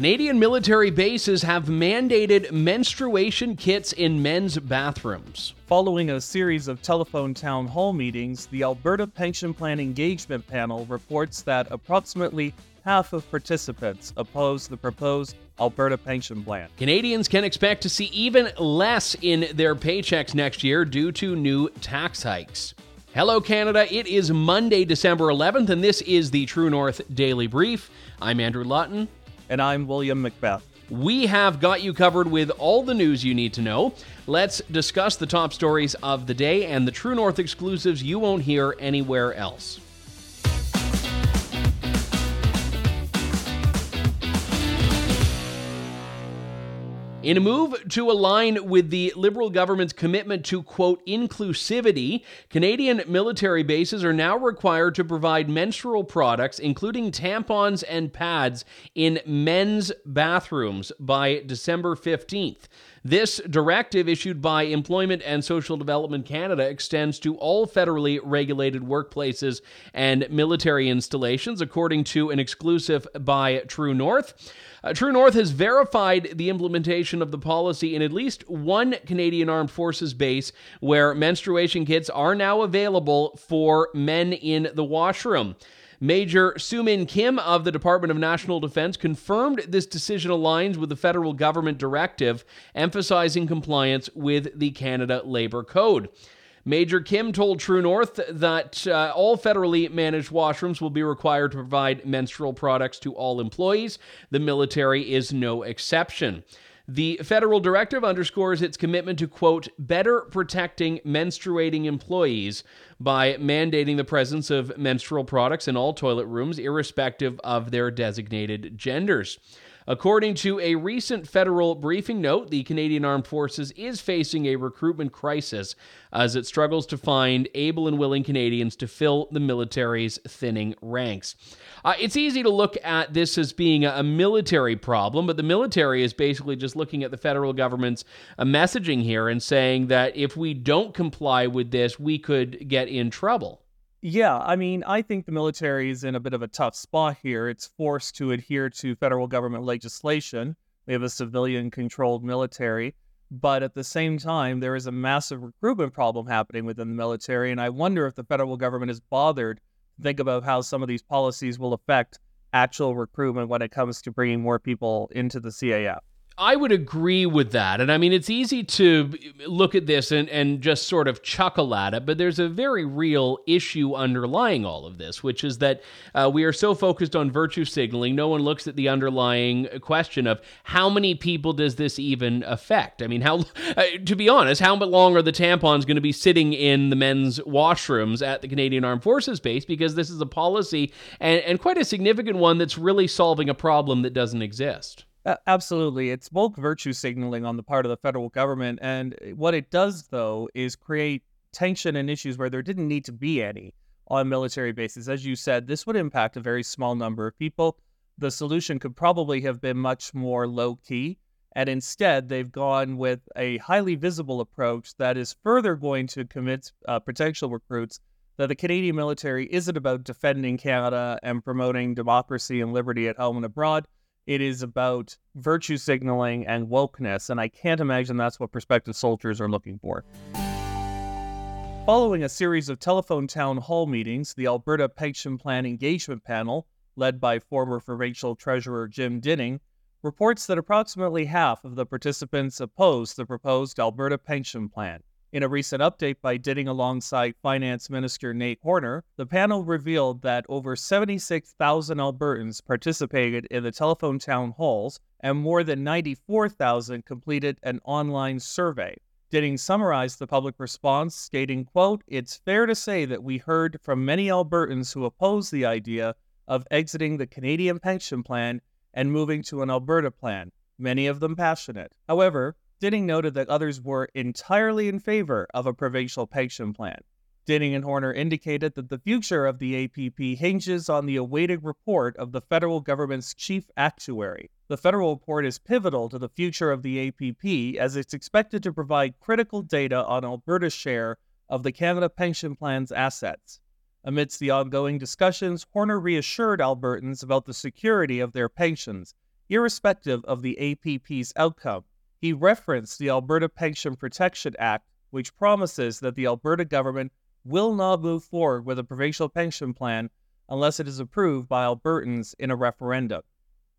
Canadian military bases have mandated menstruation kits in men's bathrooms. Following a series of telephone town hall meetings, the Alberta Pension Plan Engagement Panel reports that approximately half of participants oppose the proposed Alberta Pension Plan. Canadians can expect to see even less in their paychecks next year due to new tax hikes. Hello, Canada. It is Monday, December 11th, and this is the True North Daily Brief. I'm Andrew Lawton. And I'm William McBeath. We have got you covered with all the news you need to know. Let's discuss the top stories of the day and the True North exclusives you won't hear anywhere else. In a move to align with the Liberal government's commitment to, quote, inclusivity, Canadian military bases are now required to provide menstrual products, including tampons and pads, in men's bathrooms by December 15th. This directive, issued by Employment and Social Development Canada, extends to all federally regulated workplaces and military installations, according to an exclusive by True North. Uh, True North has verified the implementation of the policy in at least one Canadian Armed Forces base where menstruation kits are now available for men in the washroom. Major Sumin Kim of the Department of National Defense confirmed this decision aligns with the federal government directive emphasizing compliance with the Canada Labor Code. Major Kim told True North that uh, all federally managed washrooms will be required to provide menstrual products to all employees. The military is no exception. The federal directive underscores its commitment to, quote, better protecting menstruating employees by mandating the presence of menstrual products in all toilet rooms, irrespective of their designated genders. According to a recent federal briefing note, the Canadian Armed Forces is facing a recruitment crisis as it struggles to find able and willing Canadians to fill the military's thinning ranks. Uh, it's easy to look at this as being a, military problem, but the military is basically just looking at the federal government's uh, messaging here and saying that if we don't comply with this, we could get in trouble. Yeah, I mean, I think the military is in a bit of a tough spot here. It's forced to adhere to federal government legislation. We have a civilian controlled military. But at the same time, there is a massive recruitment problem happening within the military. And I wonder if the federal government is bothered to think about how some of these policies will affect actual recruitment when it comes to bringing more people into the CAF. I would agree with that. And I mean, it's easy to look at this and, and just sort of chuckle at it, but there's a very real issue underlying all of this, which is that uh, we are so focused on virtue signaling, no one looks at the underlying question of how many people does this even affect? I mean, how, uh, to be honest, how long are the tampons going to be sitting in the men's washrooms at the Canadian Armed Forces base? Because this is a policy and, and quite a significant one that's really solving a problem that doesn't exist. Absolutely. It's bulk virtue signaling on the part of the federal government. And eh, what it does, though, is create tension and issues where there didn't need to be any on military bases. As you said, this would impact a very small number of people. The solution could probably have been much more low key. And instead, they've gone with a highly visible approach that is further going to commit uh, potential recruits that the Canadian military isn't about defending Canada and promoting democracy and liberty at home and abroad it is about virtue signaling and wokeness, and I can't imagine that's what prospective soldiers are looking for. Following a series of telephone town hall meetings, the Alberta Pension Plan Engagement Panel, led by former provincial treasurer Jim Dinning, reports that approximately half of the participants oppose the proposed Alberta Pension Plan. In a recent update by Dinning alongside Finance Minister Nate Horner, the panel revealed that over 76,000 Albertans participated in the telephone town halls and more than 94,000 completed an online survey. Dinning summarized the public response, stating, quote, It's fair to say that we heard from many Albertans who oppose the idea of exiting the Canadian pension plan and moving to an Alberta plan, many of them passionate. However, Dinning noted that others were entirely in favor of a provincial pension plan. Dinning and Horner indicated that the future of the APP hinges on the awaited report of the federal government's chief actuary. The federal report is pivotal to the future of the APP as it's expected to provide critical data on Alberta's share of the Canada Pension Plan's assets. Amidst the ongoing discussions, Horner reassured Albertans about the security of their pensions irrespective of the APP's outcome. He referenced the Alberta Pension Protection Act, which promises that the Alberta government will not move forward with a provincial pension plan unless it is approved by Albertans in a referendum.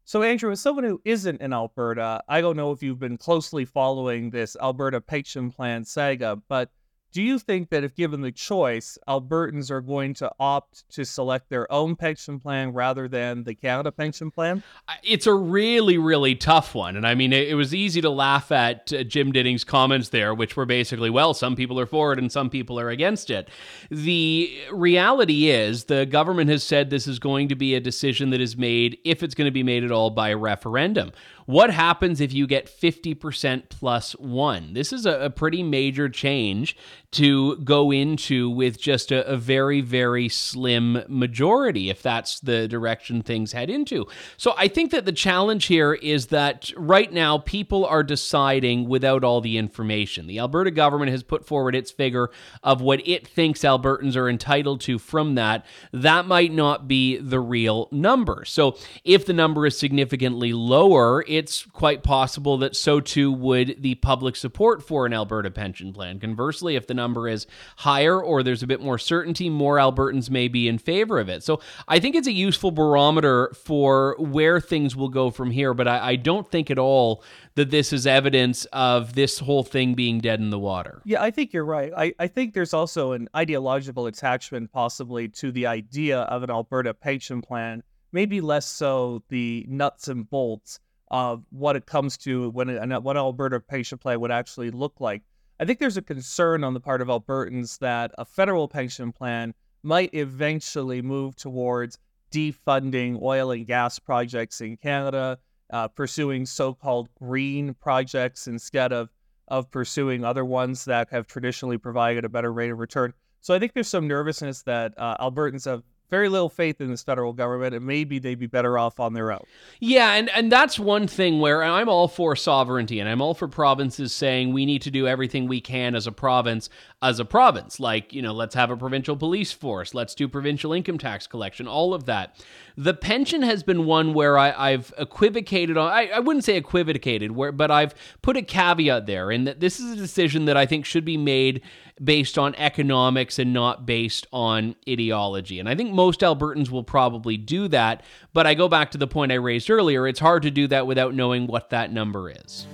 So, Andrew, as someone who isn't in Alberta, I don't know if you've been closely following this Alberta pension plan saga, but do you think that if given the choice, Albertans are going to opt to select their own pension plan rather than the Canada pension plan? It's a really, really tough one. And I mean, it, it was easy to laugh at uh, Jim Dinning's comments there, which were basically, well, some people are for it and some people are against it. The reality is the government has said this is going to be a decision that is made, if it's going to be made at all, by a referendum. What happens if you get 50% plus one? This is a, a pretty major change to go into with just a, a, very, very slim majority, if that's the direction things head into. So I think that the challenge here is that right now people are deciding without all the information. The Alberta government has put forward its figure of what it thinks Albertans are entitled to from that. That might not be the real number. So if the number is significantly lower, it's quite possible that so too would the public support for an Alberta pension plan. Conversely, if the number is higher or there's a bit more certainty, more Albertans may be in favor of it. So I think it's a useful barometer for where things will go from here, but I, I don't think at all that this is evidence of this whole thing being dead in the water. Yeah, I think you're right. I, I think there's also an ideological attachment possibly to the idea of an Alberta pension plan, maybe less so the nuts and bolts of what it comes to when it, what Alberta pension plan would actually look like. I think there's a concern on the part of Albertans that a federal pension plan might eventually move towards defunding oil and gas projects in Canada, uh, pursuing so-called green projects instead of of pursuing other ones that have traditionally provided a better rate of return. So I think there's some nervousness that uh, Albertans have very little faith in this federal government, and maybe they'd be better off on their own. Yeah, and, and that's one thing where I'm all for sovereignty, and I'm all for provinces saying we need to do everything we can as a province, as a province. Like, you know, let's have a provincial police force, let's do provincial income tax collection, all of that. The pension has been one where I, have equivocated on, I, I wouldn't say equivocated, where, but I've put a caveat there, in that this is a decision that I think should be made based on economics and not based on ideology. And I think most Albertans will probably do that. But I go back to the point I raised earlier it's hard to do that without knowing what that number is.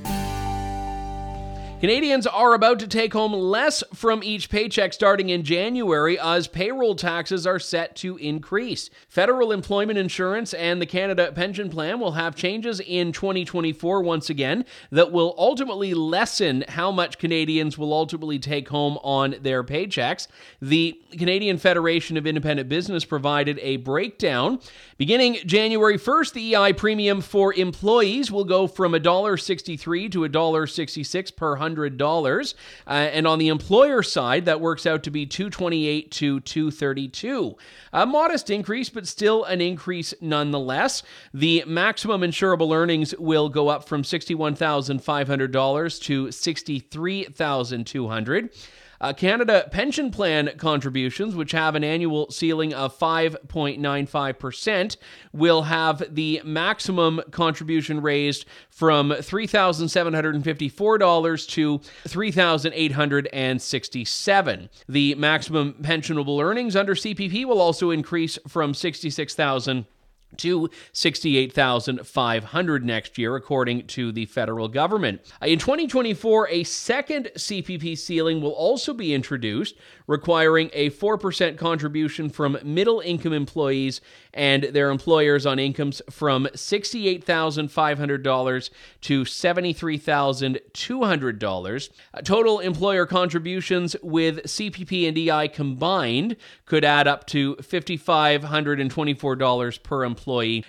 Canadians are about to take home less from each paycheck starting in January as payroll taxes are set to increase. Federal employment insurance and the Canada Pension Plan will have changes in 2024 once again that will ultimately lessen how much Canadians will ultimately take home on their paychecks. The Canadian Federation of Independent Business provided a breakdown. Beginning January 1st, the EI premium for employees will go from $1.63 to $1.66 per $100. Uh, and on the employer side, that works out to be 228 to 232. A modest increase, but still an increase nonetheless. The maximum insurable earnings will go up from $61,500 to $63,200. Uh, Canada pension plan contributions, which have an annual ceiling of 5.95%, will have the maximum contribution raised from $3,754 to $3,867. The maximum pensionable earnings under CPP will also increase from 66,000 to 68,500 next year, according to the federal government. Uh, in 2024, a second CPP ceiling will also be introduced, requiring a 4% contribution from middle income employees and their employers on incomes from $68,500 to $73,200. Uh, total employer contributions with CPP and EI combined could add up to $5,524 per employee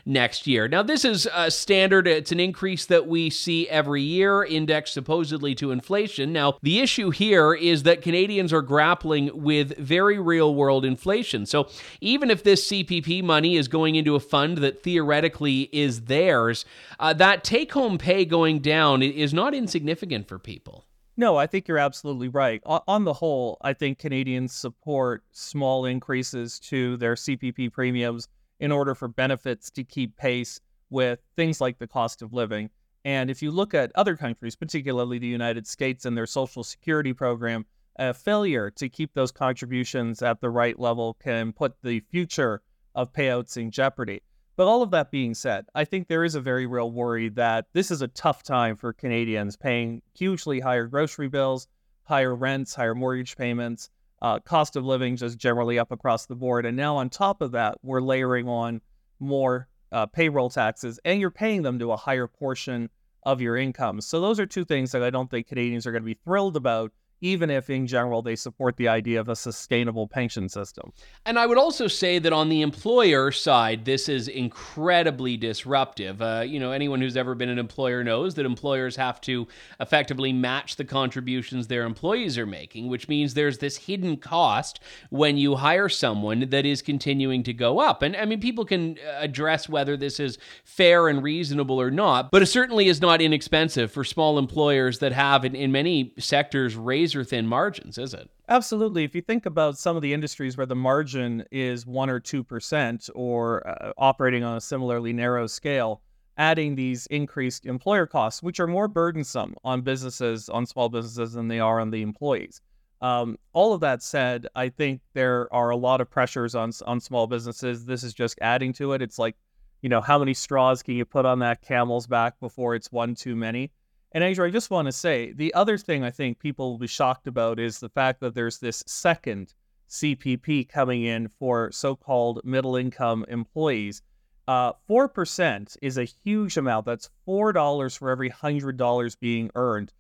next year. Now, this is a standard, it's an increase that we see every year, indexed supposedly to inflation. Now, the issue here is that Canadians are grappling with very real world inflation. So, even if this CPP money is going into a fund that theoretically is theirs, uh, that take home pay going down is not insignificant for people. No, I think you're absolutely right. On the whole, I think Canadians support small increases to their CPP premiums in order for benefits to keep pace with things like the cost of living. And if you look at other countries, particularly the United States and their social security program, a failure to keep those contributions at the right level can put the future of payouts in jeopardy. But all of that being said, I think there is a very real worry that this is a tough time for Canadians paying hugely higher grocery bills, higher rents, higher mortgage payments, uh, cost of living just generally up across the board. And now on top of that, we're layering on more uh, payroll taxes, and you're paying them to a higher portion of your income. So those are two things that I don't think Canadians are going to be thrilled about even if in general they support the idea of a sustainable pension system. And I would also say that on the employer side, this is incredibly disruptive. Uh, you know, anyone who's ever been an employer knows that employers have to effectively match the contributions their employees are making, which means there's this hidden cost when you hire someone that is continuing to go up. And I mean, people can address whether this is fair and reasonable or not, but it certainly is not inexpensive for small employers that have, in, in many sectors, raised razor thin margins, is it? Absolutely. If you think about some of the industries where the margin is 1 or 2% or uh, operating on a similarly narrow scale, adding these increased employer costs, which are more burdensome on businesses, on small businesses, than they are on the employees. Um, all of that said, I think there are a lot of pressures on on small businesses. This is just adding to it. It's like, you know, how many straws can you put on that camel's back before it's one too many? And Andrew, I just want to say the other thing I think people will be shocked about is the fact that there's this second CPP coming in for so called middle income employees. Uh, 4% is a huge amount. That's $4 for every $100 being earned.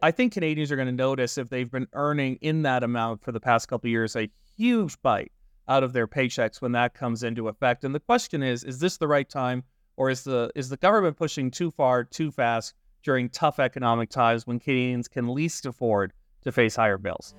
I think Canadians are going to notice if they've been earning in that amount for the past couple of years a huge bite out of their paychecks when that comes into effect. And the question is, is this the right time or is the is the government pushing too far, too fast? During tough economic times when Canadians can least afford to face higher bills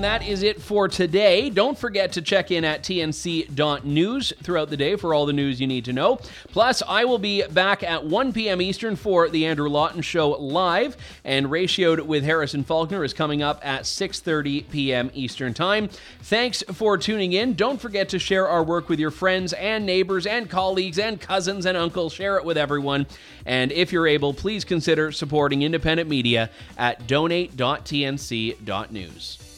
that is it for today. Don't forget to check in at tnc.news throughout the day for all the news you need to know. Plus, I will be back at 1 p.m. Eastern for the Andrew Lawton Show live, and Ratioed with Harrison Faulkner is coming up at 6:30 p.m. Eastern Time. Thanks for tuning in. Don't forget to share our work with your friends and neighbors and colleagues and cousins and uncles. Share it with everyone. And if you're able, please consider supporting independent media at donate.tnc.news.